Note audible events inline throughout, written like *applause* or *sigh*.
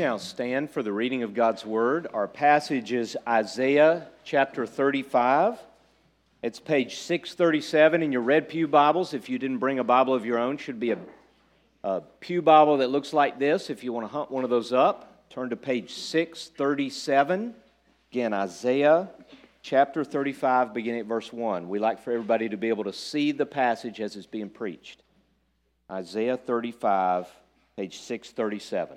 now stand for the reading of God's Word? Our passage is Isaiah chapter 35. It's page 637 in your Red Pew Bibles. If you didn't bring a Bible of your own, should be a, a Pew Bible that looks like this. If you want to hunt one of those up, turn to page 637. Again, Isaiah chapter 35, beginning at verse 1. We like for everybody to be able to see the passage as it's being preached. Isaiah 35, page 637.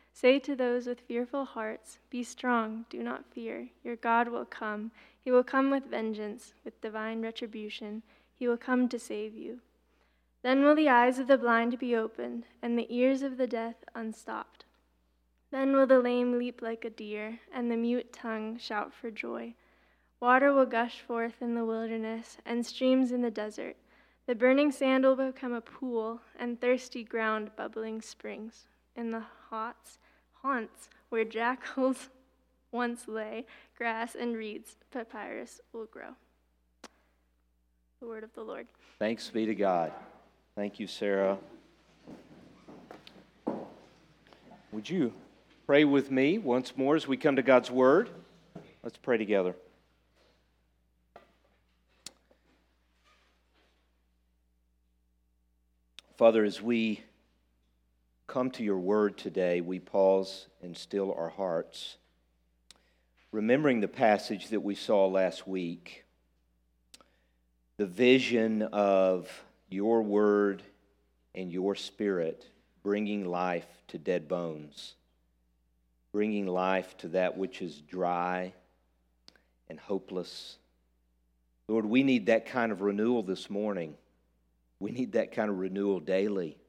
Say to those with fearful hearts, Be strong, do not fear. Your God will come. He will come with vengeance, with divine retribution. He will come to save you. Then will the eyes of the blind be opened, and the ears of the deaf unstopped. Then will the lame leap like a deer, and the mute tongue shout for joy. Water will gush forth in the wilderness, and streams in the desert. The burning sand will become a pool, and thirsty ground bubbling springs. In the haunts, haunts where jackals *laughs* once lay, grass and reeds, papyrus will grow. The word of the Lord. Thanks be to God. Thank you, Sarah. Would you pray with me once more as we come to God's word? Let's pray together. Father, as we come to your word today, we pause and still our hearts, remembering the passage that we saw last week, the vision of your word and your spirit bringing life to dead bones, bringing life to that which is dry and hopeless. Lord, we need that kind of renewal this morning. We need that kind of renewal daily.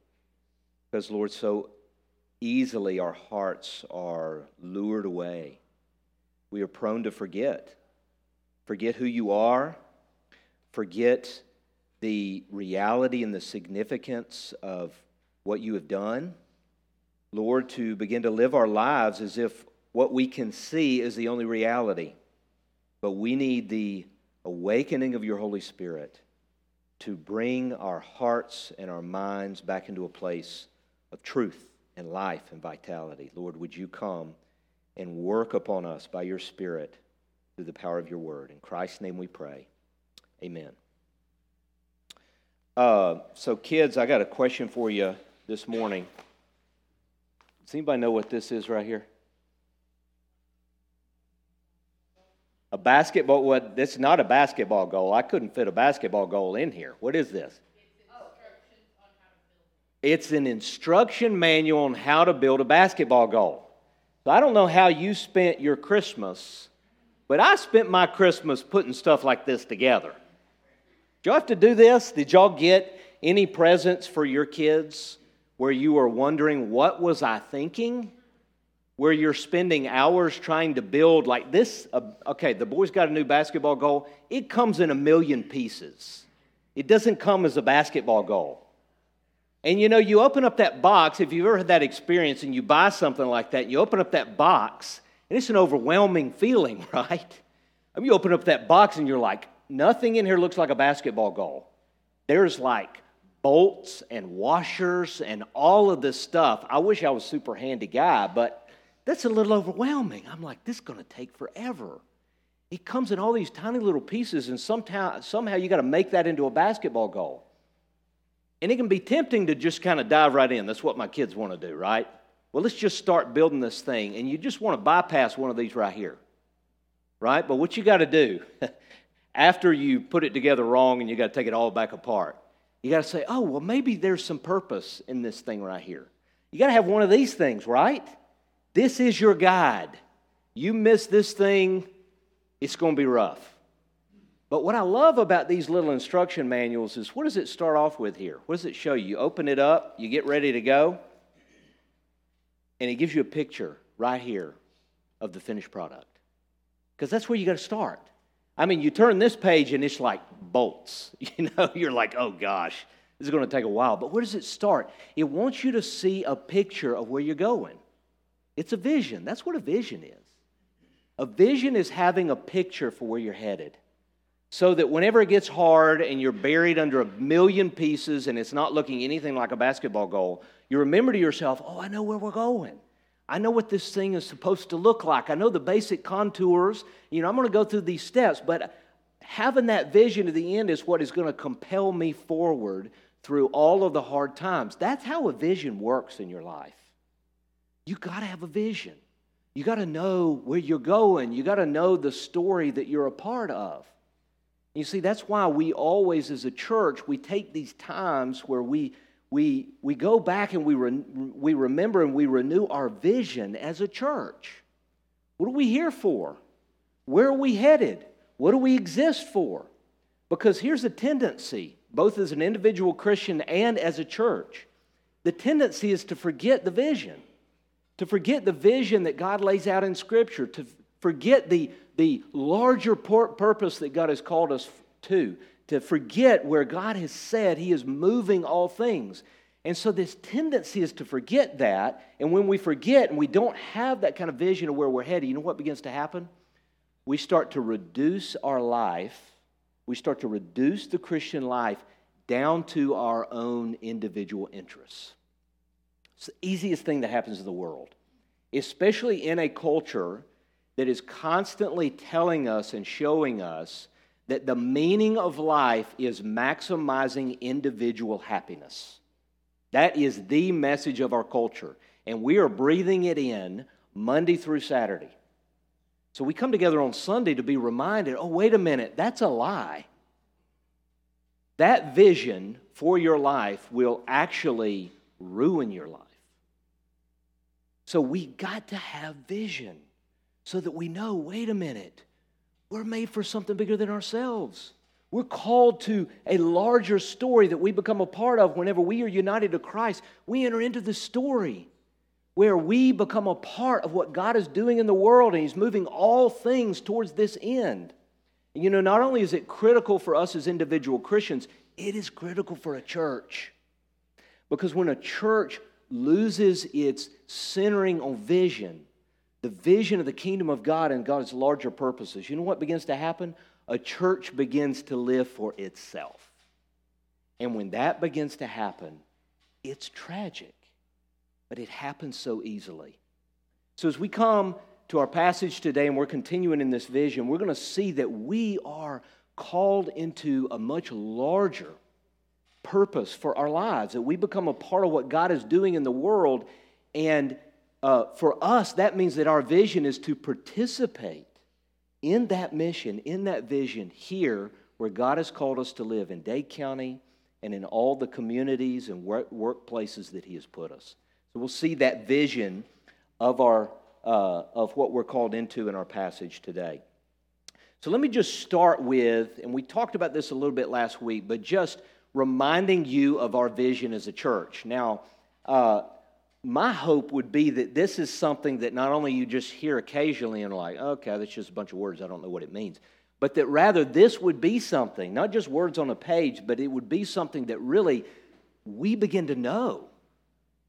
Because, Lord, so easily our hearts are lured away. We are prone to forget. Forget who you are, forget the reality and the significance of what you have done. Lord, to begin to live our lives as if what we can see is the only reality. But we need the awakening of your Holy Spirit to bring our hearts and our minds back into a place of truth and life and vitality. Lord, would you come and work upon us by your Spirit through the power of your word? In Christ's name we pray. Amen. Uh, so, kids, I got a question for you this morning. Does anybody know what this is right here? A basketball, what? This is not a basketball goal. I couldn't fit a basketball goal in here. What is this? It's an instruction manual on how to build a basketball goal. So I don't know how you spent your Christmas, but I spent my Christmas putting stuff like this together. Did y'all have to do this? Did y'all get any presents for your kids where you were wondering, what was I thinking? Where you're spending hours trying to build like this. Uh, okay, the boy's got a new basketball goal. It comes in a million pieces. It doesn't come as a basketball goal. And you know, you open up that box, if you've ever had that experience and you buy something like that, you open up that box, and it's an overwhelming feeling, *laughs* right? I mean, you open up that box and you're like, nothing in here looks like a basketball goal. There's like bolts and washers and all of this stuff. I wish I was a super handy guy, but that's a little overwhelming. I'm like, this is going to take forever. It comes in all these tiny little pieces, and somehow, somehow you got to make that into a basketball goal. And it can be tempting to just kind of dive right in. That's what my kids want to do, right? Well, let's just start building this thing. And you just want to bypass one of these right here, right? But what you got to do *laughs* after you put it together wrong and you got to take it all back apart, you got to say, oh, well, maybe there's some purpose in this thing right here. You got to have one of these things, right? This is your guide. You miss this thing, it's going to be rough. But what I love about these little instruction manuals is what does it start off with here? What does it show you? You open it up, you get ready to go, and it gives you a picture right here of the finished product. Because that's where you got to start. I mean, you turn this page and it's like bolts. *laughs* You know, you're like, oh gosh, this is going to take a while. But where does it start? It wants you to see a picture of where you're going. It's a vision. That's what a vision is. A vision is having a picture for where you're headed. So that whenever it gets hard and you're buried under a million pieces and it's not looking anything like a basketball goal, you remember to yourself, oh, I know where we're going. I know what this thing is supposed to look like. I know the basic contours. You know, I'm going to go through these steps, but having that vision at the end is what is going to compel me forward through all of the hard times. That's how a vision works in your life. You got to have a vision. You got to know where you're going. You got to know the story that you're a part of. You see, that's why we always, as a church, we take these times where we we, we go back and we, re, we remember and we renew our vision as a church. What are we here for? Where are we headed? What do we exist for? Because here's a tendency, both as an individual Christian and as a church. The tendency is to forget the vision, to forget the vision that God lays out in Scripture, to forget the, the larger purpose that God has called us to, to forget where God has said He is moving all things. And so, this tendency is to forget that. And when we forget and we don't have that kind of vision of where we're headed, you know what begins to happen? We start to reduce our life, we start to reduce the Christian life down to our own individual interests. It's the easiest thing that happens in the world, especially in a culture that is constantly telling us and showing us that the meaning of life is maximizing individual happiness. That is the message of our culture. And we are breathing it in Monday through Saturday. So we come together on Sunday to be reminded oh, wait a minute, that's a lie. That vision for your life will actually ruin your life. So we got to have vision so that we know wait a minute, we're made for something bigger than ourselves. We're called to a larger story that we become a part of whenever we are united to Christ. We enter into the story where we become a part of what God is doing in the world and He's moving all things towards this end. And you know, not only is it critical for us as individual Christians, it is critical for a church. Because when a church loses its centering on vision, the vision of the kingdom of God and God's larger purposes, you know what begins to happen? A church begins to live for itself. And when that begins to happen, it's tragic, but it happens so easily. So as we come to our passage today and we're continuing in this vision, we're going to see that we are called into a much larger purpose for our lives, that we become a part of what God is doing in the world. And uh, for us, that means that our vision is to participate in that mission, in that vision here where God has called us to live in Dade County and in all the communities and work, workplaces that He has put us. So we'll see that vision of, our, uh, of what we're called into in our passage today. So let me just start with, and we talked about this a little bit last week, but just reminding you of our vision as a church. Now, uh, my hope would be that this is something that not only you just hear occasionally and like, okay, that's just a bunch of words, I don't know what it means, but that rather this would be something, not just words on a page, but it would be something that really we begin to know.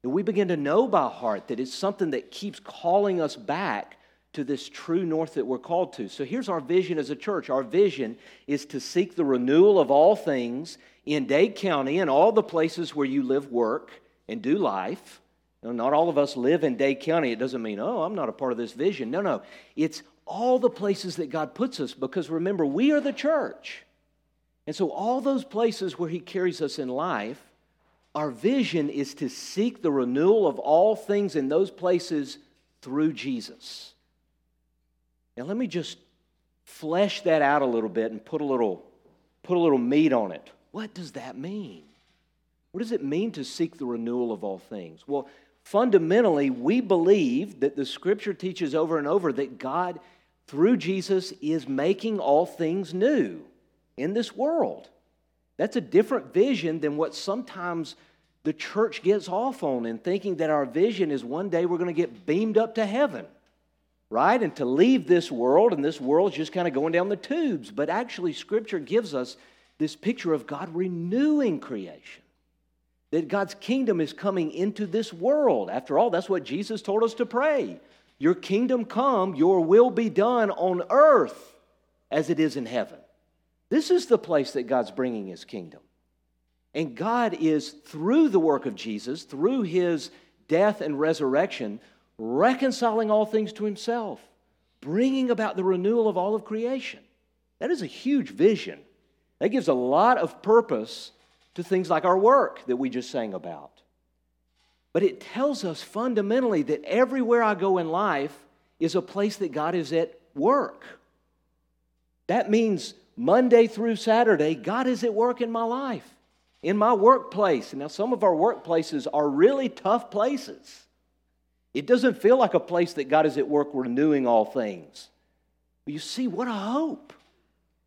That we begin to know by heart that it's something that keeps calling us back to this true north that we're called to. So here's our vision as a church. Our vision is to seek the renewal of all things in Dade County and all the places where you live, work, and do life not all of us live in Dade County. It doesn't mean, oh, I'm not a part of this vision. No, no. It's all the places that God puts us because remember, we are the church. And so, all those places where He carries us in life, our vision is to seek the renewal of all things in those places through Jesus. Now, let me just flesh that out a little bit and put a little, put a little meat on it. What does that mean? What does it mean to seek the renewal of all things? Well, fundamentally, we believe that the scripture teaches over and over that God, through Jesus, is making all things new in this world. That's a different vision than what sometimes the church gets off on in thinking that our vision is one day we're going to get beamed up to heaven. right? And to leave this world, and this world's just kind of going down the tubes. But actually, Scripture gives us this picture of God renewing creation. That God's kingdom is coming into this world. After all, that's what Jesus told us to pray. Your kingdom come, your will be done on earth as it is in heaven. This is the place that God's bringing his kingdom. And God is, through the work of Jesus, through his death and resurrection, reconciling all things to himself, bringing about the renewal of all of creation. That is a huge vision. That gives a lot of purpose to things like our work that we just sang about. But it tells us fundamentally that everywhere I go in life is a place that God is at work. That means Monday through Saturday, God is at work in my life, in my workplace. Now, some of our workplaces are really tough places. It doesn't feel like a place that God is at work renewing all things. But you see, what a hope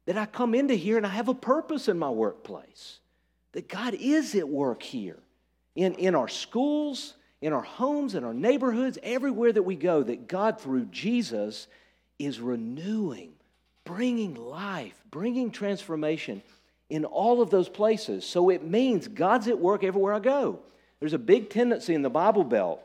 that I come into here and I have a purpose in my workplace. That God is at work here in, in our schools, in our homes, in our neighborhoods, everywhere that we go, that God, through Jesus, is renewing, bringing life, bringing transformation in all of those places. So it means God's at work everywhere I go. There's a big tendency in the Bible Belt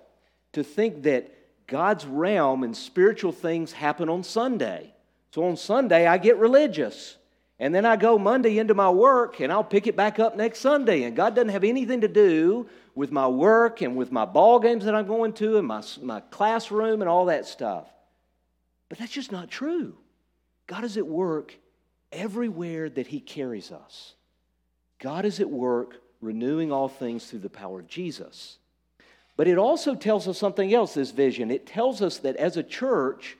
to think that God's realm and spiritual things happen on Sunday. So on Sunday, I get religious. And then I go Monday into my work and I'll pick it back up next Sunday. And God doesn't have anything to do with my work and with my ball games that I'm going to and my, my classroom and all that stuff. But that's just not true. God is at work everywhere that He carries us. God is at work renewing all things through the power of Jesus. But it also tells us something else, this vision. It tells us that as a church,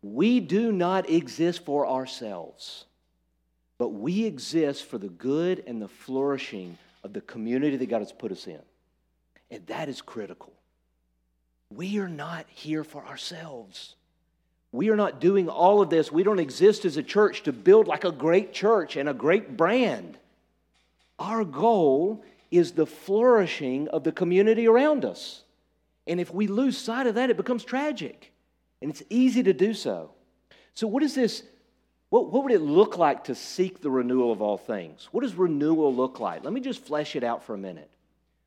we do not exist for ourselves, but we exist for the good and the flourishing of the community that God has put us in. And that is critical. We are not here for ourselves. We are not doing all of this. We don't exist as a church to build like a great church and a great brand. Our goal is the flourishing of the community around us. And if we lose sight of that, it becomes tragic. And it's easy to do so. So, what is this? What, what would it look like to seek the renewal of all things? What does renewal look like? Let me just flesh it out for a minute.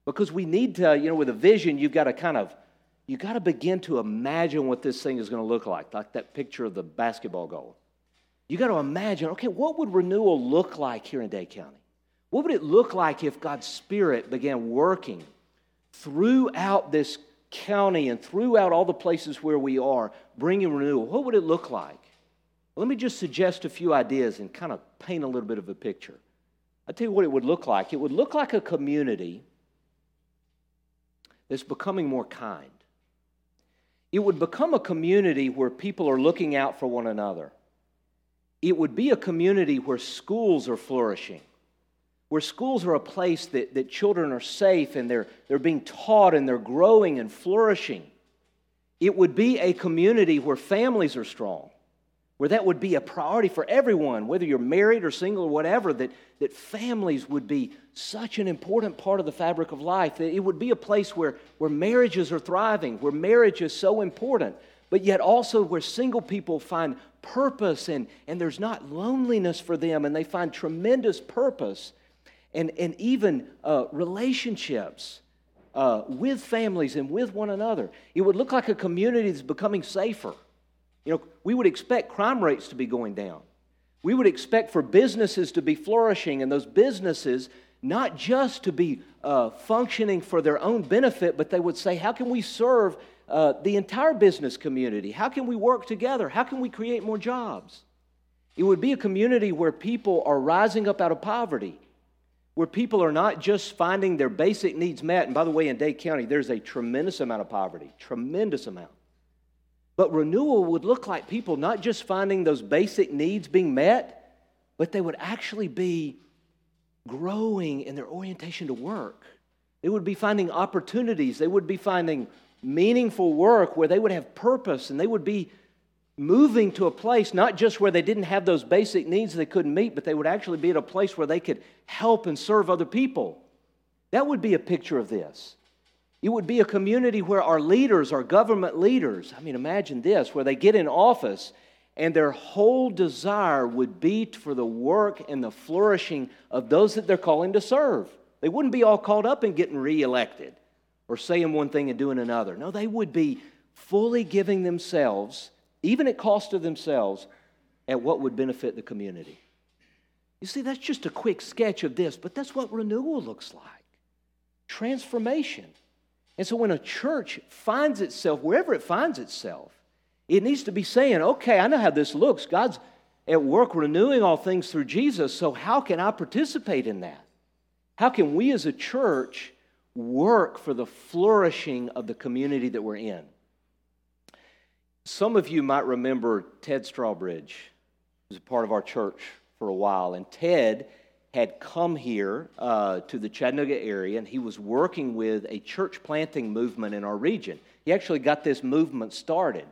Because we need to, you know, with a vision, you've got to kind of, you've got to begin to imagine what this thing is going to look like, like that picture of the basketball goal. You've got to imagine, okay, what would renewal look like here in Dade County? What would it look like if God's Spirit began working throughout this county and throughout all the places where we are, bringing renewal? What would it look like? Let me just suggest a few ideas and kind of paint a little bit of a picture. I'll tell you what it would look like. It would look like a community that's becoming more kind. It would become a community where people are looking out for one another. It would be a community where schools are flourishing where schools are a place that, that children are safe and they're, they're being taught and they're growing and flourishing. It would be a community where families are strong, where that would be a priority for everyone, whether you're married or single or whatever, that, that families would be such an important part of the fabric of life. That it would be a place where, where marriages are thriving, where marriage is so important, but yet also where single people find purpose and, and there's not loneliness for them and they find tremendous purpose and, and even uh, relationships uh, with families and with one another. It would look like a community that's becoming safer. You know, we would expect crime rates to be going down. We would expect for businesses to be flourishing, and those businesses not just to be uh, functioning for their own benefit, but they would say, How can we serve uh, the entire business community? How can we work together? How can we create more jobs? It would be a community where people are rising up out of poverty where people are not just finding their basic needs met. And by the way, in Dade County, there's a tremendous amount of poverty, tremendous amount. But renewal would look like people not just finding those basic needs being met, but they would actually be growing in their orientation to work. They would be finding opportunities, they would be finding meaningful work where they would have purpose and they would be moving to a place not just where they didn't have those basic needs they couldn't meet, but they would actually be at a place where they could help and serve other people. That would be a picture of this. It would be a community where our leaders, our government leaders, I mean, imagine this, where they get in office and their whole desire would be for the work and the flourishing of those that they're calling to serve. They wouldn't be all caught up in getting reelected or saying one thing and doing another. No, they would be fully giving themselves, even at cost of themselves, at what would benefit the community. You see, that's just a quick sketch of this, but that's what renewal looks like transformation. And so when a church finds itself, wherever it finds itself, it needs to be saying, okay, I know how this looks. God's at work renewing all things through Jesus, so how can I participate in that? How can we as a church work for the flourishing of the community that we're in? Some of you might remember Ted Strawbridge, was a part of our church for a while. And Ted had come here uh, to the Chattanooga area and he was working with a church planting movement in our region. He actually got this movement started.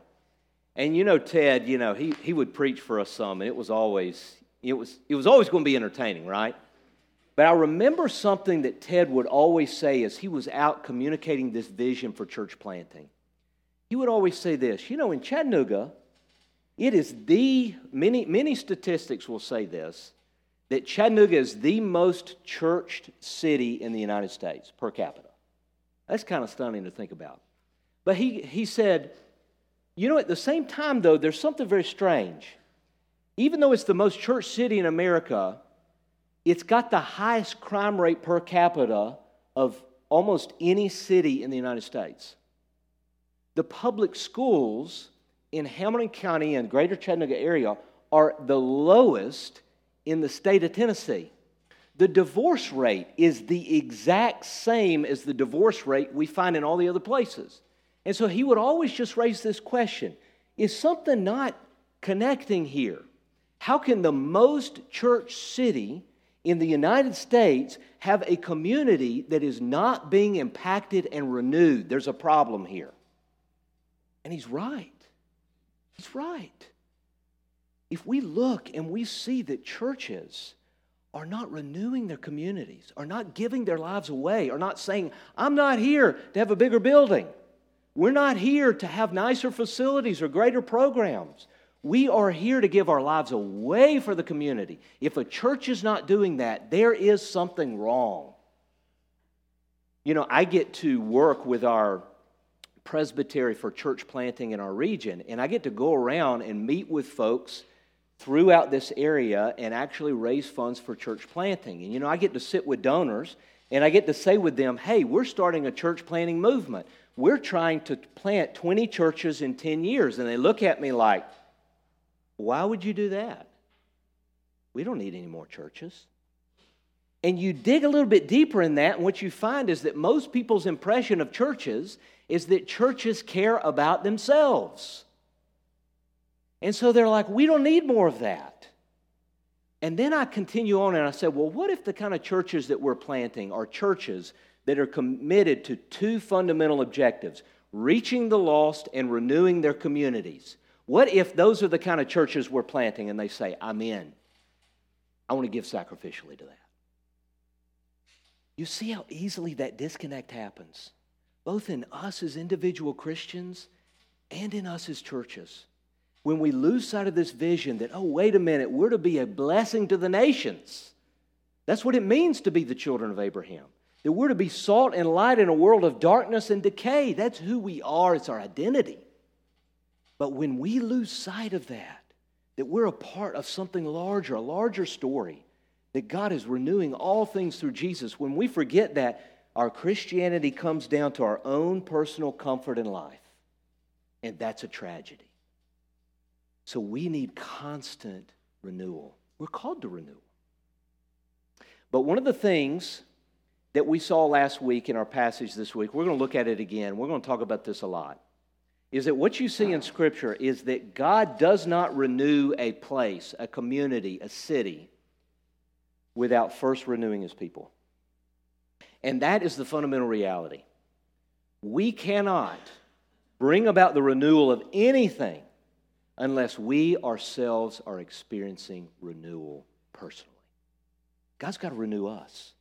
And you know, Ted, you know, he, he would preach for us some, and it was always, it was, it was always going to be entertaining, right? But I remember something that Ted would always say as he was out communicating this vision for church planting. He would always say this you know, in Chattanooga, it is the, many, many statistics will say this, that Chattanooga is the most churched city in the United States per capita. That's kind of stunning to think about. But he, he said, you know, at the same time, though, there's something very strange. Even though it's the most church city in America, it's got the highest crime rate per capita of almost any city in the United States. The public schools in Hamilton County and greater Chattanooga area are the lowest in the state of Tennessee. The divorce rate is the exact same as the divorce rate we find in all the other places. And so he would always just raise this question Is something not connecting here? How can the most church city in the United States have a community that is not being impacted and renewed? There's a problem here. And he's right. He's right. If we look and we see that churches are not renewing their communities, are not giving their lives away, are not saying, I'm not here to have a bigger building. We're not here to have nicer facilities or greater programs. We are here to give our lives away for the community. If a church is not doing that, there is something wrong. You know, I get to work with our presbytery for church planting in our region. And I get to go around and meet with folks throughout this area and actually raise funds for church planting. And you know, I get to sit with donors and I get to say with them, hey, we're starting a church planting movement. We're trying to plant 20 churches in 10 years. And they look at me like, why would you do that? We don't need any more churches. And you dig a little bit deeper in that, and what you find is that most people's impression of churches is that churches care about themselves. And so they're like, we don't need more of that. And then I continue on and I said, well, what if the kind of churches that we're planting are churches that are committed to two fundamental objectives reaching the lost and renewing their communities? What if those are the kind of churches we're planting and they say, I'm in? I want to give sacrificially to that. You see how easily that disconnect happens both in us as individual Christians and in us as churches. When we lose sight of this vision that, oh, wait a minute, we're to be a blessing to the nations. That's what it means to be the children of Abraham. That we're to be salt and light in a world of darkness and decay. That's who we are, it's our identity. But when we lose sight of that, that we're a part of something larger, a larger story, that God is renewing all things through Jesus, when we forget that, our Christianity comes down to our own personal comfort in life. And that's a tragedy. So we need constant renewal. We're called to renewal. But one of the things that we saw last week in our passage this week, we're going to look at it again. We're going to talk about this a lot. Is that what you see in Scripture is that God does not renew a place, a community, a city, without first renewing his people. And that is the fundamental reality. We cannot bring about the renewal of anything unless we ourselves are experiencing renewal personally. God's got to renew us.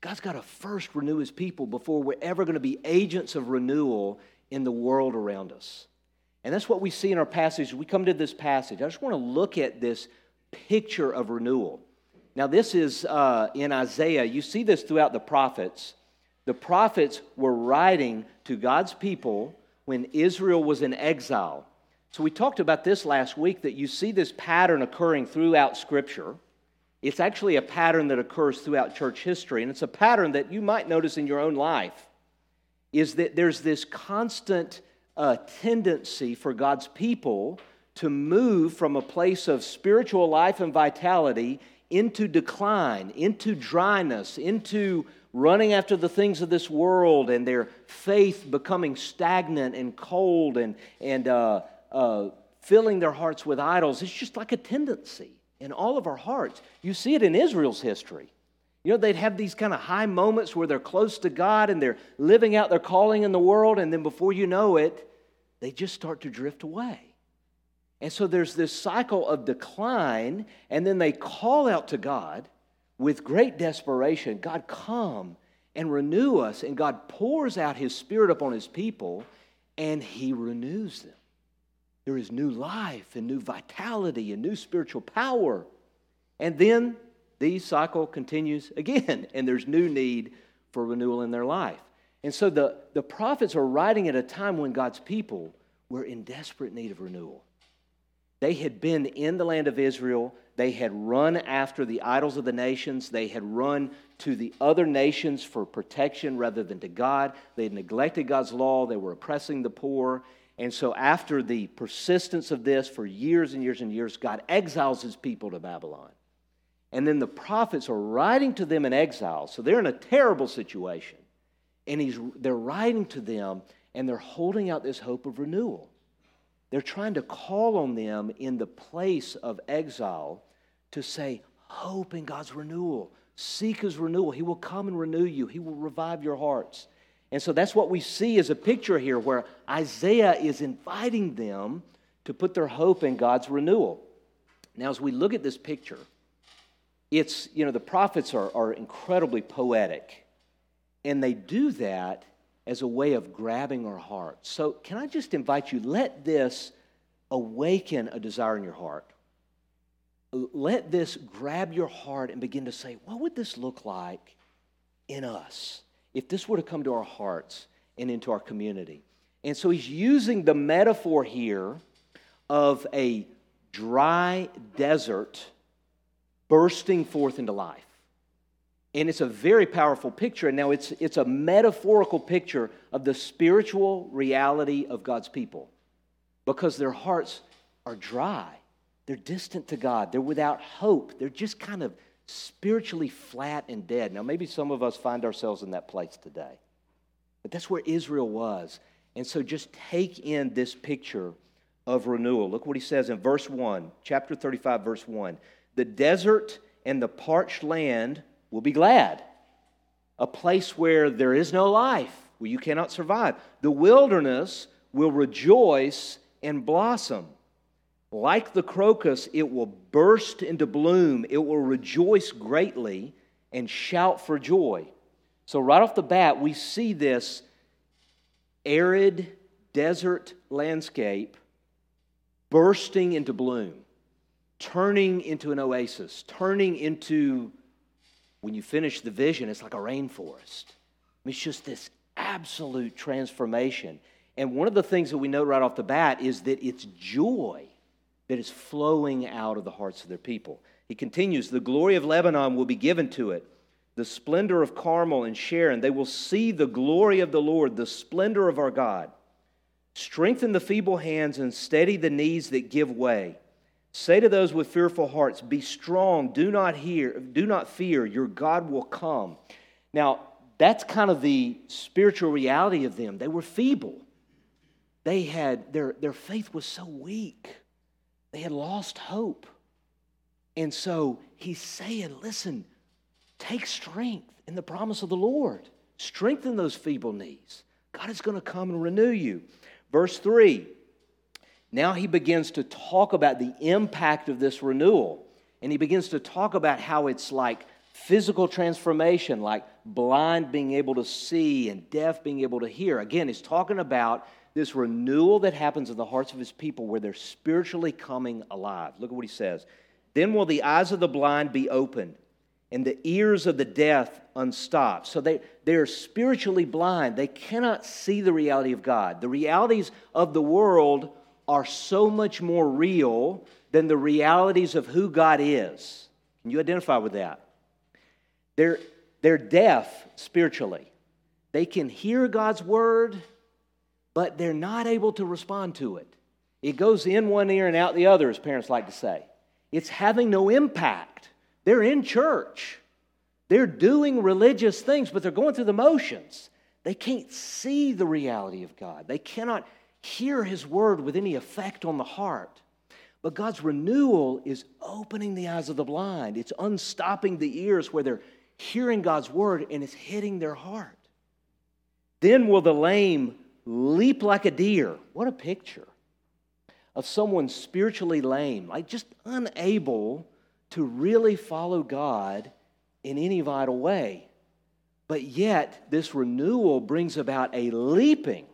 God's got to first renew his people before we're ever going to be agents of renewal in the world around us. And that's what we see in our passage. We come to this passage. I just want to look at this picture of renewal. Now, this is uh, in Isaiah. You see this throughout the prophets. The prophets were writing to God's people when Israel was in exile. So, we talked about this last week that you see this pattern occurring throughout Scripture. It's actually a pattern that occurs throughout church history, and it's a pattern that you might notice in your own life. Is that there's this constant uh, tendency for God's people to move from a place of spiritual life and vitality into decline, into dryness, into running after the things of this world and their faith becoming stagnant and cold and, and uh, uh, filling their hearts with idols. It's just like a tendency in all of our hearts. You see it in Israel's history. You know, they'd have these kind of high moments where they're close to God and they're living out their calling in the world, and then before you know it, they just start to drift away. And so there's this cycle of decline, and then they call out to God with great desperation God, come and renew us. And God pours out His Spirit upon His people, and He renews them. There is new life and new vitality and new spiritual power. And then the cycle continues again, *laughs* and there's new need for renewal in their life. And so the, the prophets are writing at a time when God's people were in desperate need of renewal. They had been in the land of Israel. They had run after the idols of the nations. They had run to the other nations for protection rather than to God. They had neglected God's law. They were oppressing the poor. And so, after the persistence of this for years and years and years, God exiles his people to Babylon. And then the prophets are writing to them in exile. So they're in a terrible situation. And he's, they're writing to them and they're holding out this hope of renewal. They're trying to call on them in the place of exile to say, Hope in God's renewal. Seek His renewal. He will come and renew you, He will revive your hearts. And so that's what we see as a picture here where Isaiah is inviting them to put their hope in God's renewal. Now, as we look at this picture, it's, you know, the prophets are, are incredibly poetic. And they do that as a way of grabbing our hearts. So, can I just invite you, let this awaken a desire in your heart. Let this grab your heart and begin to say, what would this look like in us if this were to come to our hearts and into our community? And so he's using the metaphor here of a dry desert bursting forth into life. And it's a very powerful picture. And now it's, it's a metaphorical picture of the spiritual reality of God's people because their hearts are dry. They're distant to God. They're without hope. They're just kind of spiritually flat and dead. Now, maybe some of us find ourselves in that place today. But that's where Israel was. And so just take in this picture of renewal. Look what he says in verse 1, chapter 35, verse 1. The desert and the parched land will be glad. A place where there is no life, where you cannot survive. The wilderness will rejoice and blossom. Like the crocus, it will burst into bloom. It will rejoice greatly and shout for joy. So, right off the bat, we see this arid desert landscape bursting into bloom, turning into an oasis, turning into when you finish the vision, it's like a rainforest. It's just this absolute transformation. And one of the things that we know right off the bat is that it's joy that is flowing out of the hearts of their people. He continues The glory of Lebanon will be given to it, the splendor of Carmel and Sharon. They will see the glory of the Lord, the splendor of our God. Strengthen the feeble hands and steady the knees that give way. Say to those with fearful hearts, Be strong, do not hear, do not fear, your God will come. Now, that's kind of the spiritual reality of them. They were feeble. They had their, their faith was so weak. They had lost hope. And so he's saying, listen, take strength in the promise of the Lord. Strengthen those feeble knees. God is going to come and renew you. Verse 3 now he begins to talk about the impact of this renewal. And he begins to talk about how it's like physical transformation, like blind being able to see and deaf being able to hear. Again, he's talking about this renewal that happens in the hearts of his people where they're spiritually coming alive. Look at what he says. Then will the eyes of the blind be opened and the ears of the deaf unstopped. So they, they're spiritually blind. They cannot see the reality of God. The realities of the world are so much more real than the realities of who God is. Can you identify with that? They're, they're deaf spiritually. They can hear God's word, but they're not able to respond to it. It goes in one ear and out the other, as parents like to say. It's having no impact. They're in church, they're doing religious things, but they're going through the motions. They can't see the reality of God, they cannot hear His word with any effect on the heart. But God's renewal is opening the eyes of the blind. It's unstopping the ears where they're hearing God's word and it's hitting their heart. Then will the lame leap like a deer. What a picture of someone spiritually lame, like just unable to really follow God in any vital way. But yet, this renewal brings about a leaping,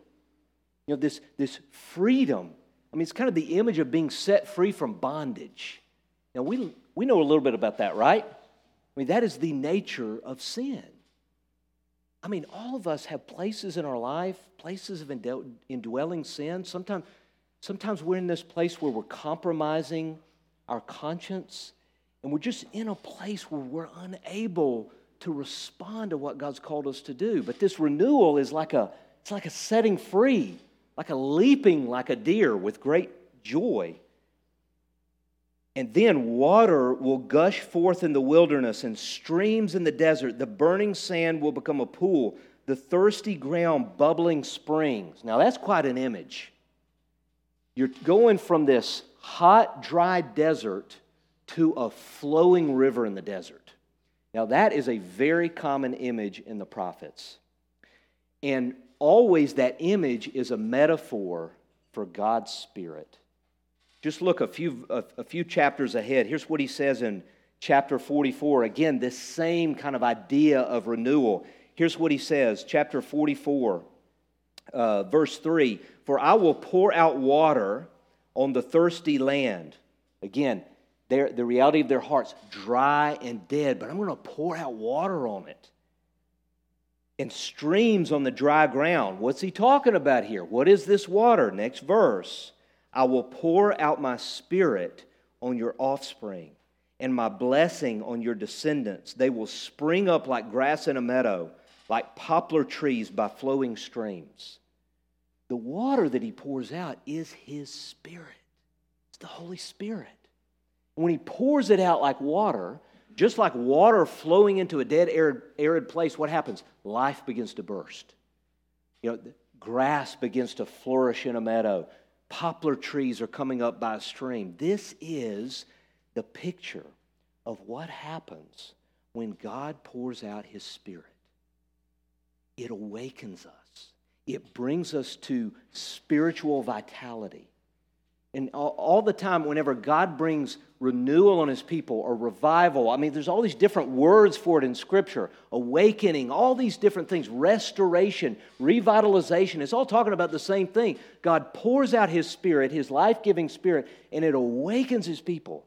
you know, this, this freedom. I mean, it's kind of the image of being set free from bondage. Now, we, we know a little bit about that, right? I mean, that is the nature of sin. I mean, all of us have places in our life, places of indwelling sin. Sometimes, sometimes we're in this place where we're compromising our conscience, and we're just in a place where we're unable to respond to what God's called us to do. But this renewal is like a, it's like a setting free, like a leaping like a deer with great joy. And then water will gush forth in the wilderness and streams in the desert. The burning sand will become a pool, the thirsty ground bubbling springs. Now, that's quite an image. You're going from this hot, dry desert to a flowing river in the desert. Now, that is a very common image in the prophets. And always that image is a metaphor for God's Spirit. Just look a few, a, a, few chapters ahead. Here's what he says in chapter 44. Again, this same kind of idea of renewal. Here's what he says, chapter 44, uh, verse 3 For I will pour out water on the thirsty land. Again, the reality of their hearts, dry and dead, but I'm going to pour out water on it. And streams on the dry ground. What's he talking about here? What is this water? Next verse. I will pour out my spirit on your offspring and my blessing on your descendants. They will spring up like grass in a meadow, like poplar trees by flowing streams. The water that he pours out is his spirit, it's the Holy Spirit. When he pours it out like water, just like water flowing into a dead, arid, arid place, what happens? Life begins to burst. You know, grass begins to flourish in a meadow poplar trees are coming up by a stream. This is the picture of what happens when God pours out his spirit. It awakens us, it brings us to spiritual vitality. And all, all, the time, whenever God brings renewal on his people or revival, I mean, there's all these different words for it in Scripture awakening, all these different things, restoration, revitalization. It's all talking about the same thing. God pours out his spirit, his life giving spirit, and it awakens his people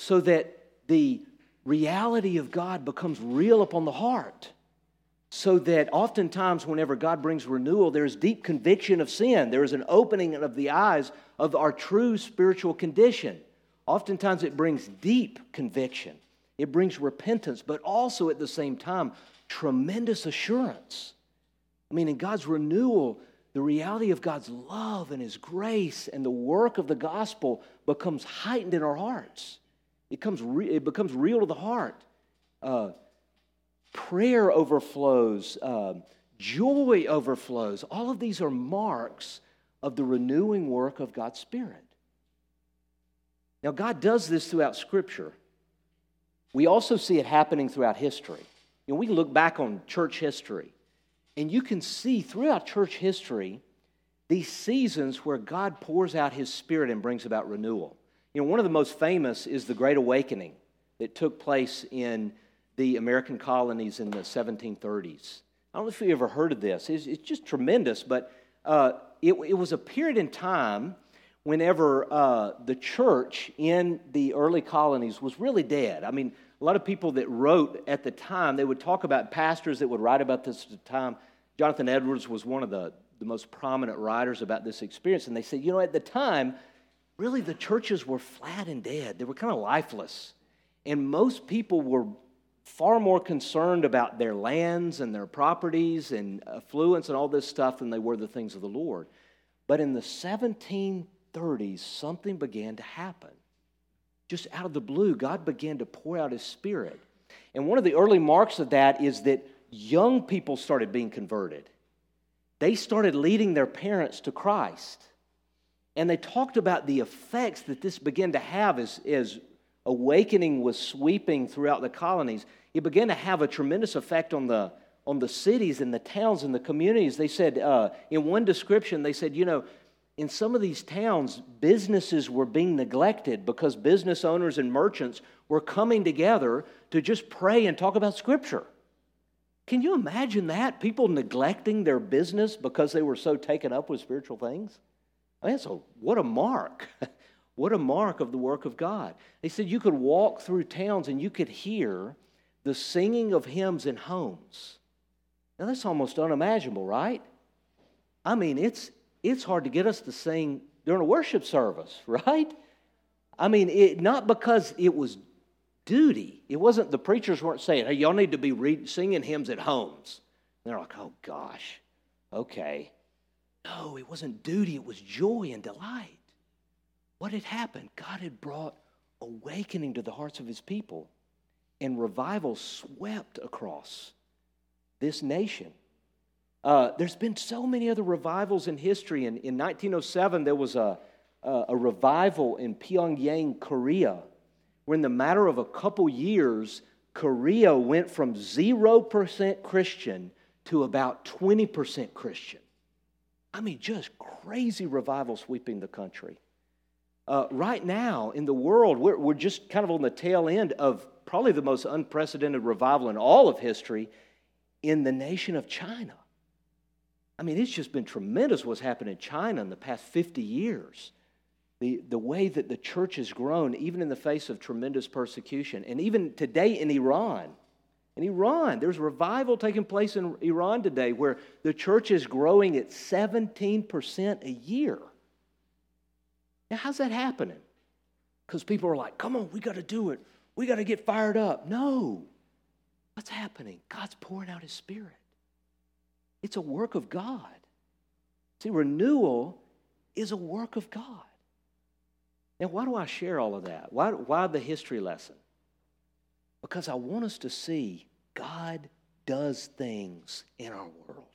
so that the reality of God becomes real upon the heart so that oftentimes, whenever God brings renewal, there is deep conviction of sin. There is an opening of the eyes of our true spiritual condition. Oftentimes, it brings deep conviction, it brings repentance, but also at the same time, tremendous assurance. I mean, in God's renewal, the reality of God's love and His grace and the work of the gospel becomes heightened in our hearts. It, comes re- it becomes real to the heart. Uh, prayer overflows, uh, joy overflows. All of these are marks of the renewing work of God's Spirit. Now, God does this throughout Scripture. We also see it happening throughout history. You know, we look back on church history, and you can see throughout church history these seasons where God pours out His Spirit and brings about renewal. You know, one of the most famous is the Great Awakening that took place in the American colonies in the 1730s. I don't know if you ever heard of this. It's, it's just tremendous, but uh, it, it, was a period in time whenever uh, the church in the early colonies was really dead. I mean, a lot of people that wrote at the time, they would talk about pastors that would write about this at the time. Jonathan Edwards was one of the, the most prominent writers about this experience, and they said, you know, at the time, really the churches were flat and dead. They were kind of lifeless. And most people were far more concerned about their lands and their properties and affluence and all this stuff than they were the things of the Lord. But in the 1730s, something began to happen. Just out of the blue, God began to pour out His Spirit. And one of the early marks of that is that young people started being converted. They started leading their parents to Christ. And they talked about the effects that this began to have as, as awakening was sweeping throughout the colonies, it began to have a tremendous effect on the, on the cities and the towns and the communities. They said, uh, in one description, they said, you know, in some of these towns, businesses were being neglected because business owners and merchants were coming together to just pray and talk about Scripture. Can you imagine that? People neglecting their business because they were so taken up with spiritual things? I mean, so what a mark. *laughs* What a mark of the work of God. They said you could walk through towns and you could hear the singing of hymns in homes. Now that's almost unimaginable, right? I mean, it's it's hard to get us to sing during a worship service, *laughs* right? I mean, it, not because it was duty. It wasn't the preachers weren't saying, "Hey, y'all need to be singing hymns at homes." And they're like, "Oh gosh, okay." No, it wasn't duty. It was joy and delight. What had happened? God had brought awakening to the hearts of his people, and revival swept across this nation. Uh, there's been so many other revivals in history. In, in 1907, there was a, a, a revival in Pyongyang, Korea, where in the matter of a couple years, Korea went from 0% Christian to about 20% Christian. I mean, just crazy revival sweeping the country. Uh, right now in the world, we're, we're just kind of on the tail end of probably the most unprecedented revival in all of history in the nation of China. I mean, it's just been tremendous what's happened in China in the past 50 years. The, the way that the church has grown, even in the face of tremendous persecution. And even today in Iran, in Iran, there's revival taking place in Iran today where the church is growing at 17% a year. Now, how's that happening? Because people are like, come on, we got to do it. We got to get fired up. No. What's happening? God's pouring out His Spirit. It's a work of God. See, renewal is a work of God. Now, why do I share all of that? Why, why the history lesson? Because I want us to see God does things in our world.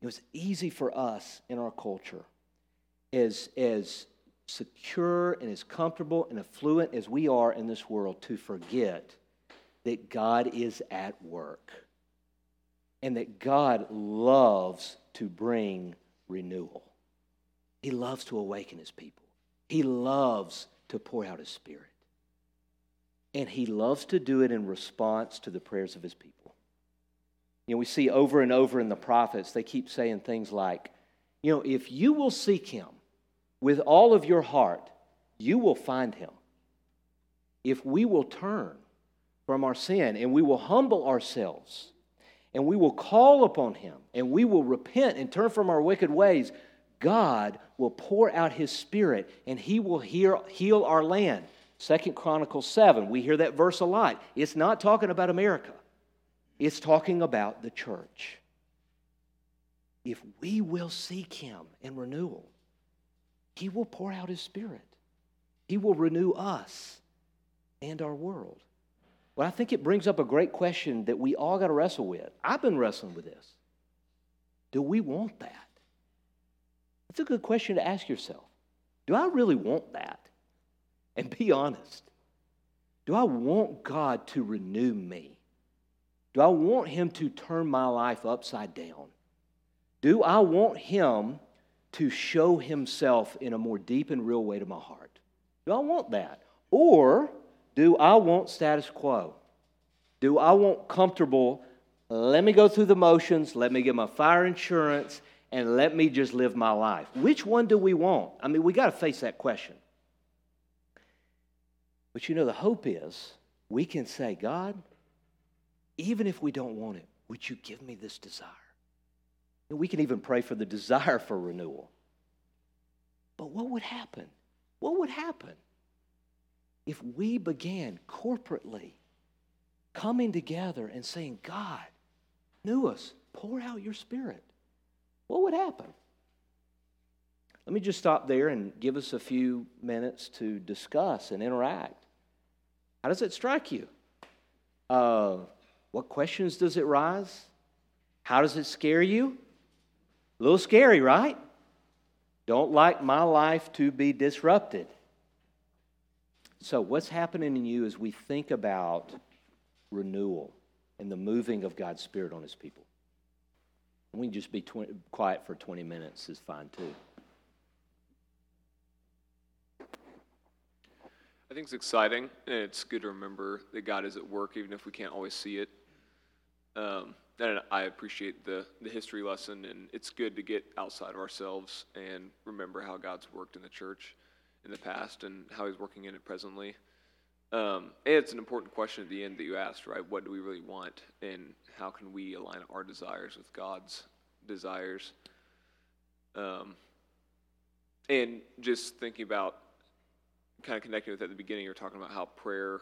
It was easy for us in our culture as, as secure and as comfortable and affluent as we are in this world to forget that God is at work and that God loves to bring renewal. He loves to awaken his people, he loves to pour out his spirit. And he loves to do it in response to the prayers of his people. You know, we see over and over in the prophets, they keep saying things like, you know, if you will seek him, with all of your heart, you will find him. If we will turn from our sin and we will humble ourselves and we will call upon him and we will repent and turn from our wicked ways, God will pour out his spirit and he will heal, heal our land. Second Chronicles 7, we hear that verse a lot. It's not talking about America, it's talking about the church. If we will seek him in renewal, he will pour out His Spirit. He will renew us and our world. Well, I think it brings up a great question that we all got to wrestle with. I've been wrestling with this. Do we want that? It's a good question to ask yourself. Do I really want that? And be honest. Do I want God to renew me? Do I want Him to turn my life upside down? Do I want Him to show himself in a more deep and real way to my heart? Do I want that? Or do I want status quo? Do I want comfortable? Let me go through the motions, let me get my fire insurance, and let me just live my life. Which one do we want? I mean, we got to face that question. But you know, the hope is we can say, God, even if we don't want it, would you give me this desire? And we can even pray for the desire for renewal. But what would happen? What would happen if we began corporately coming together and saying, God, knew us, pour out your spirit? What would happen? Let me just stop there and give us a few minutes to discuss and interact. How does it strike you? Uh, what questions does it rise? How does it scare you? A little scary, right? Don't like my life to be disrupted. So, what's happening in you as we think about renewal and the moving of God's Spirit on His people? We can just be 20, quiet for 20 minutes, is fine too. I think it's exciting, and it's good to remember that God is at work, even if we can't always see it. Um, and I appreciate the, the history lesson, and it's good to get outside of ourselves and remember how God's worked in the church in the past and how He's working in it presently. Um, and it's an important question at the end that you asked, right? What do we really want, and how can we align our desires with God's desires? Um, and just thinking about kind of connecting with that at the beginning, you're talking about how prayer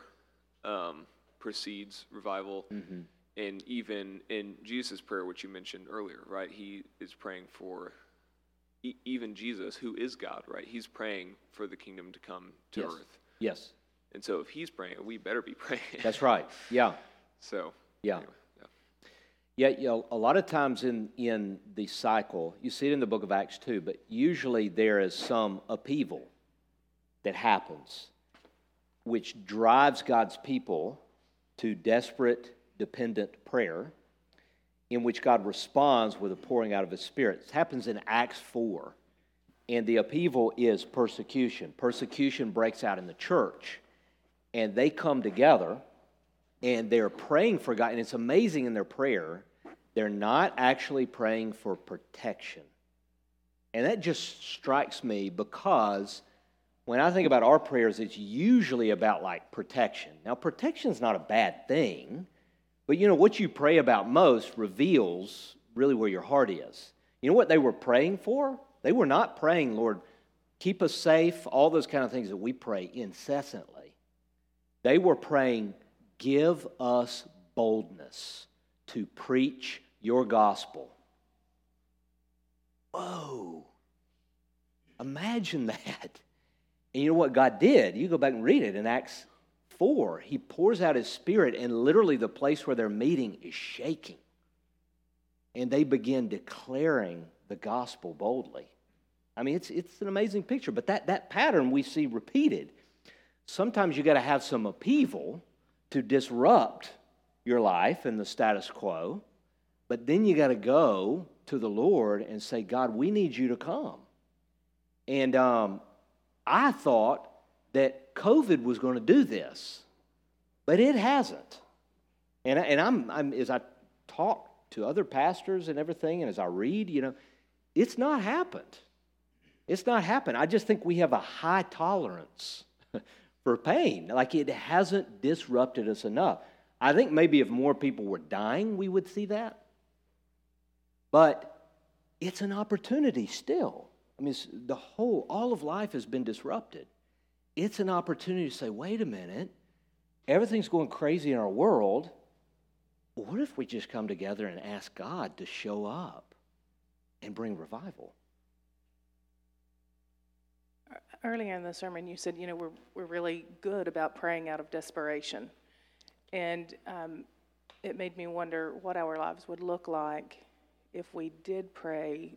um, precedes revival. Mm-hmm. And even in Jesus' prayer, which you mentioned earlier, right? He is praying for e- even Jesus, who is God, right? He's praying for the kingdom to come to yes. earth. Yes. And so if he's praying, we better be *laughs* praying. That's right. Yeah. So, yeah. Anyway, yeah. Yeah, you know, a lot of times in, in the cycle, you see it in the book of Acts too, but usually there is some upheaval that happens, which drives God's people to desperate, dependent prayer, in which God responds with a pouring out of His Spirit. It happens in Acts 4. And the upheaval is persecution. Persecution breaks out in the church, and they come together and they're praying for God. And it's amazing in their prayer, they're not actually praying for protection. And that just strikes me because when I think about our prayers, it's usually about like protection. Now, protection is not a bad thing, but you know, what you pray about most reveals really where your heart is. You know what they were praying for? They were not praying, Lord, keep us safe, all those kind of things that we pray incessantly. They were praying, give us boldness to preach your gospel. Whoa. Imagine *laughs* that. And you know what God did? You go back and read it in Acts 4. He pours out his spirit, and literally the place where they're meeting is shaking. And they begin declaring the gospel boldly. I mean, it's, it's an amazing picture, but that, that pattern we see repeated. Sometimes you got to have some upheaval to disrupt your life and the status quo, but then you got to go to the Lord and say, God, we need you to come. And um, I thought that COVID was going to do this, but it hasn't. And, and I'm, I'm, as I talk to other pastors and everything, and as I read, you know, it's not happened. It's not happened. I just think we have a high tolerance *laughs* for pain. Like it hasn't disrupted us enough. I think maybe if more people were dying, we would see that. But it's an opportunity still. I mean, the whole, all of life has been disrupted. It's an opportunity to say, wait a minute, everything's going crazy in our world. What if we just come together and ask God to show up and bring revival? Earlier in the sermon, you said, you know, we're, we're really good about praying out of desperation. And um, it made me wonder what our lives would look like if we did pray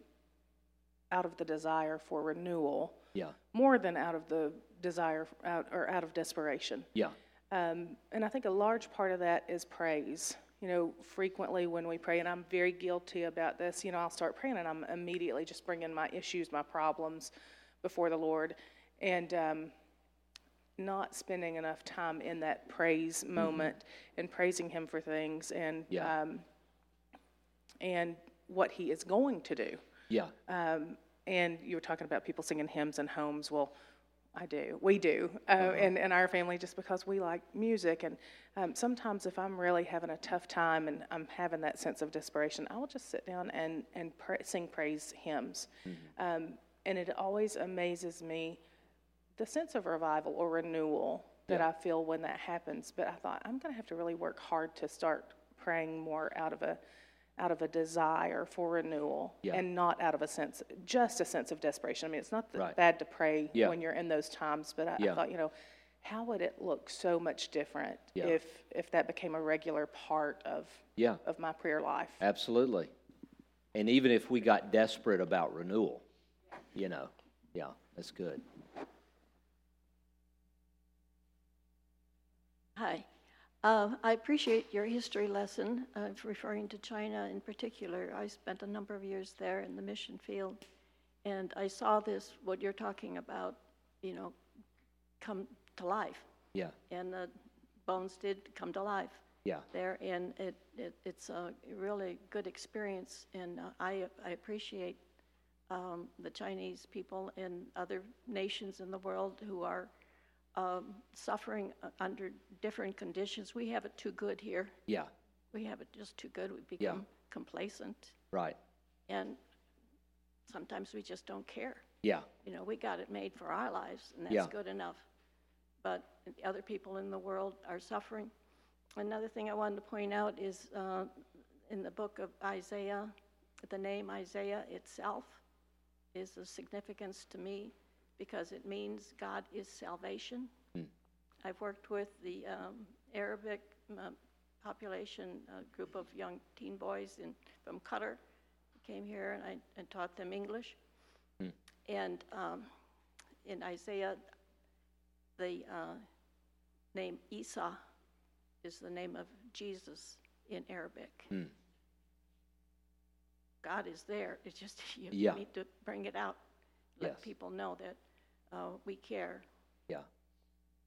out of the desire for renewal. Yeah. More than out of the desire out, or out of desperation. Yeah. Um, and I think a large part of that is praise. You know, frequently when we pray, and I'm very guilty about this, you know, I'll start praying and I'm immediately just bringing my issues, my problems before the Lord. And um, not spending enough time in that praise moment and praising Him for things and Yeah. um, and what He is going to do. Yeah. Um, and you were talking about people singing hymns in homes. Well, I do. We do uh, in, in our family just because we like music. And um, sometimes if I'm really having a tough time and I'm having that sense of desperation, I will just sit down and, and pra- sing praise hymns. Um, and it always amazes me the sense of revival or renewal that Yeah. I feel when that happens. But I thought I'm going to have to really work hard to start praying more out of a out of a desire for renewal Yeah. and not out of a sense just a sense of desperation. I mean, it's not th- Right. bad to pray Yeah. when you're in those times, but I, Yeah. I thought, you know, how would it look so much different Yeah. if if that became a regular part of Yeah. of my prayer life? Absolutely. And even if we got desperate about renewal, you know, yeah, that's good. Hi. Uh, I appreciate your history lesson, uh, referring to China in particular. I spent a number of years there in the mission field, and I saw this, what you're talking about, you know, come to life. Yeah. And the bones did come to life Yeah. there, and it, it, it's a really good experience, and uh, I, I appreciate um, the Chinese people and other nations in the world who are um, suffering uh, under different conditions. We have it too good here. Yeah. We have it just too good. We become complacent, Right. and sometimes we just don't care. Yeah. You know, we got it made for our lives, and that's Yeah. good enough. But other people in the world are suffering. Another thing I wanted to point out is uh, in the book of Isaiah, the name Isaiah itself is of significance to me because it means God is salvation. I've worked with the um, Arabic um, population, a group of young teen boys in, from Qatar, came here and I and taught them English. And um, in Isaiah, the uh, name Isa is the name of Jesus in Arabic. God is there. It's just *laughs* you Yeah. need to bring it out, let Yes. people know that uh, we care. Yeah.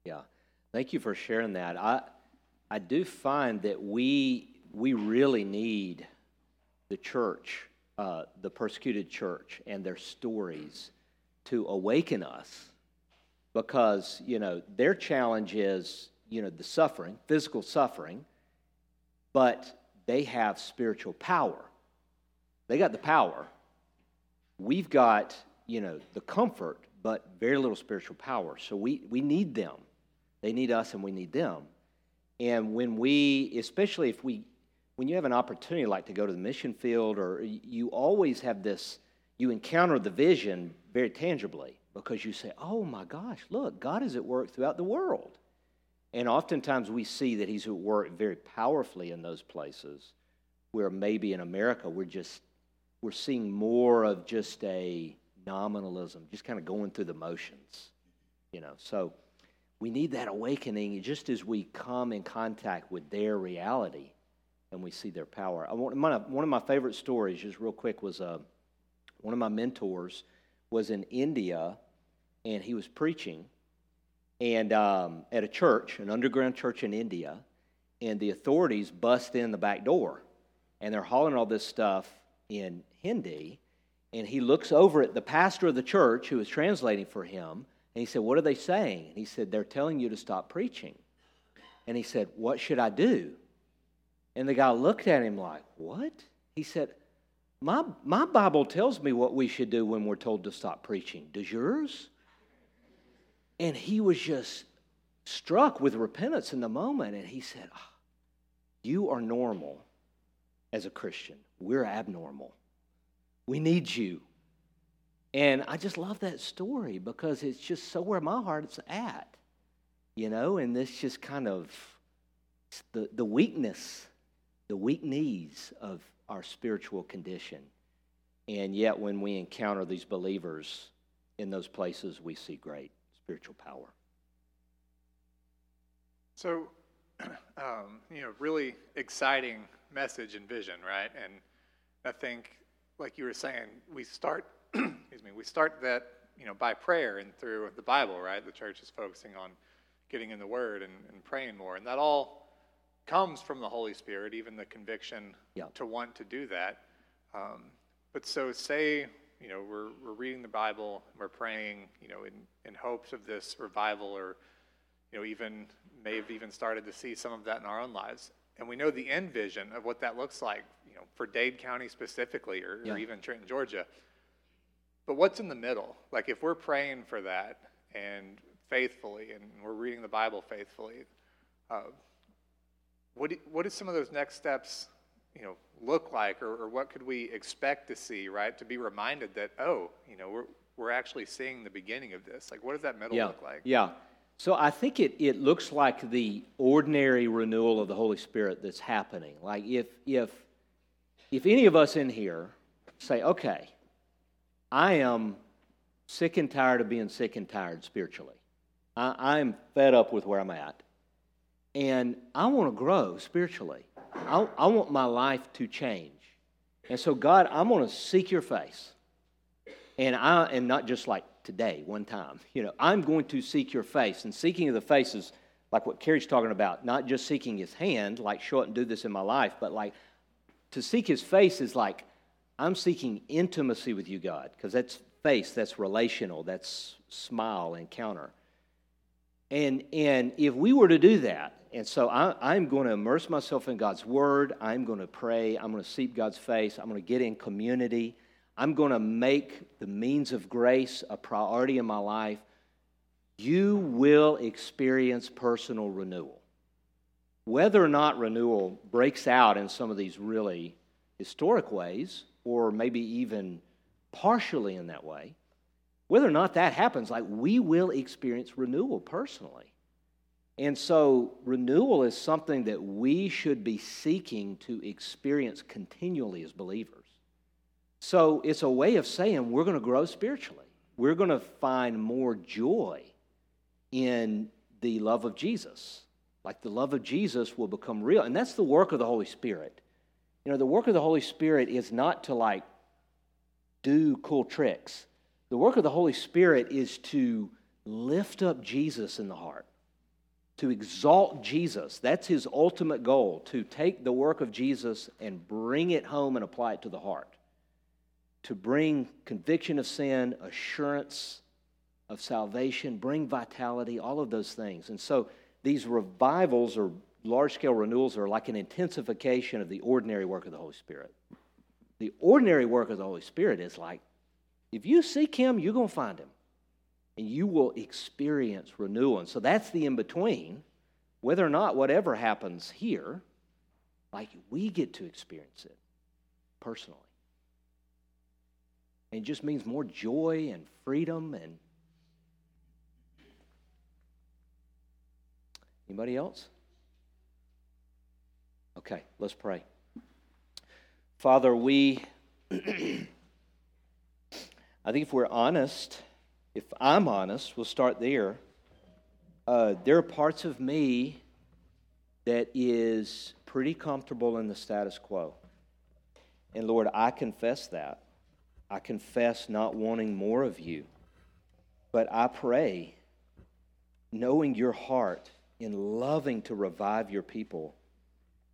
Yeah. Thank you for sharing that. I I do find that we we really need the church, uh, the persecuted church, and their stories to awaken us, because you know their challenge is you know the suffering, physical suffering, but they have spiritual power. They got the power. We've got, you know, the comfort, but very little spiritual power. So we, we need them. They need us and we need them. And when we, especially if we, when you have an opportunity like to go to the mission field, or you always have this, you encounter the vision very tangibly because you say, oh my gosh, look, God is at work throughout the world. And oftentimes we see that He's at work very powerfully in those places where maybe in America we're just we're seeing more of just a nominalism, just kind of going through the motions, you know. So we need that awakening just as we come in contact with their reality and we see their power. I want, one, of, my favorite stories, just real quick, was uh, one of my mentors was in India and he was preaching and um, at a church, an underground church in India, and the authorities bust in the back door, and they're hauling all this stuff in Hindi, and he looks over at the pastor of the church who is translating for him, and he said, "What are they saying?" And he said, "They're telling you to stop preaching." And he said, "What should I do?" And the guy looked at him like, "What?" He said, "My my Bible tells me what we should do when we're told to stop preaching. Does yours?" And he was just struck with repentance in the moment. And he said, "Ah, You are normal as a Christian. We're abnormal. We need you. And I just love that story because it's just so where my heart's at, you know, and this just kind of the, the weakness, the weak knees of our spiritual condition. And yet, when we encounter these believers in those places, we see great spiritual power. So, *clears throat* um, you know, really exciting message and vision, right? And I think, like you were saying, we start, *clears throat* excuse me, we start that, you know, by prayer and through the Bible, right? The church is focusing on getting in the Word and, and praying more. And that all comes from the Holy Spirit, even the conviction Yeah. to want to do that. Um, but so, say, you know, we're, we're reading the Bible, and we're praying, you know, in, in hopes of this revival, or, you know, even may have even started to see some of that in our own lives. And we know the end vision of what that looks like, you know, for Dade County specifically, or, Yeah. or even Trenton, Georgia. But what's in the middle? Like if we're praying for that and faithfully, and we're reading the Bible faithfully, uh, what do, what do some of those next steps, you know, look like, or, or what could we expect to see? Right, to be reminded that oh, you know, we're we're actually seeing the beginning of this. Like, what does that middle yeah. look like? Yeah. So I think it, it looks like the ordinary renewal of the Holy Spirit that's happening. Like if if if any of us in here say, okay, I am sick and tired of being sick and tired spiritually. I, I'm fed up with where I'm at. And I want to grow spiritually. I, I want my life to change. And so, God, I'm going to seek your face. And I am not just like today, one time. You know, I'm going to seek your face. And seeking of the face is like what Carrie's talking about, not just seeking his hand, like show it and do this in my life, but like to seek his face is like I'm seeking intimacy with you, God, because that's face, that's relational, that's smile, encounter. And, and if we were to do that, and so I, I'm going to immerse myself in God's word, I'm going to pray, I'm going to seek God's face, I'm going to get in community, I'm going to make the means of grace a priority in my life, you will experience personal renewal. Whether or not renewal breaks out in some of these really historic ways, or maybe even partially in that way, whether or not that happens, like we will experience renewal personally. And so, renewal is something that we should be seeking to experience continually as believers. So, it's a way of saying we're going to grow spiritually. We're going to find more joy in the love of Jesus. Like the love of Jesus will become real. And that's the work of the Holy Spirit. You know, the work of the Holy Spirit is not to like do cool tricks. The work of the Holy Spirit is to lift up Jesus in the heart, to exalt Jesus. That's his ultimate goal, to take the work of Jesus and bring it home and apply it to the heart, to bring conviction of sin, assurance of salvation, bring vitality, all of those things. And so these revivals or large scale renewals are like an intensification of the ordinary work of the Holy Spirit. The ordinary work of the Holy Spirit is like, if you seek Him, you're going to find Him. And you will experience renewal. And so that's the in between. Whether or not whatever happens here, like we get to experience it personally. It just means more joy and freedom and Anybody else? Okay, let's pray. Father, we, *clears throat* I think if we're honest, if I'm honest, we'll start there. Uh, there are parts of me that is pretty comfortable in the status quo. And Lord, I confess that. I confess not wanting more of you. But I pray, knowing your heart, in loving to revive your people.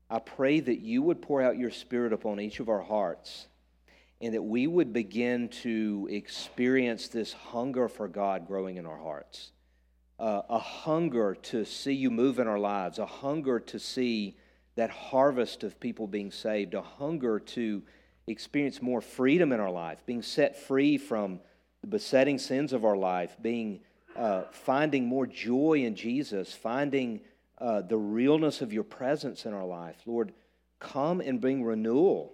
I pray that you would pour out your spirit upon each of our hearts and that we would begin to experience this hunger for God growing in our hearts. Uh, a hunger to see you move in our lives, a hunger to see that harvest of people being saved, a hunger to experience more freedom in our life, being set free from the besetting sins of our life, being uh, finding more joy in Jesus, finding uh, the realness of your presence in our life. Lord, come and bring renewal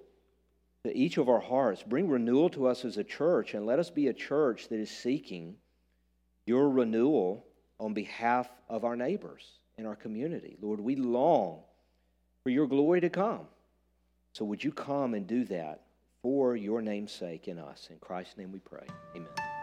to each of our hearts. Bring renewal to us as a church, and let us be a church that is seeking your renewal on behalf of our neighbors in our community. Lord, we long for your glory to come. So would you come and do that for your name's sake in us? In Christ's name we pray. Amen.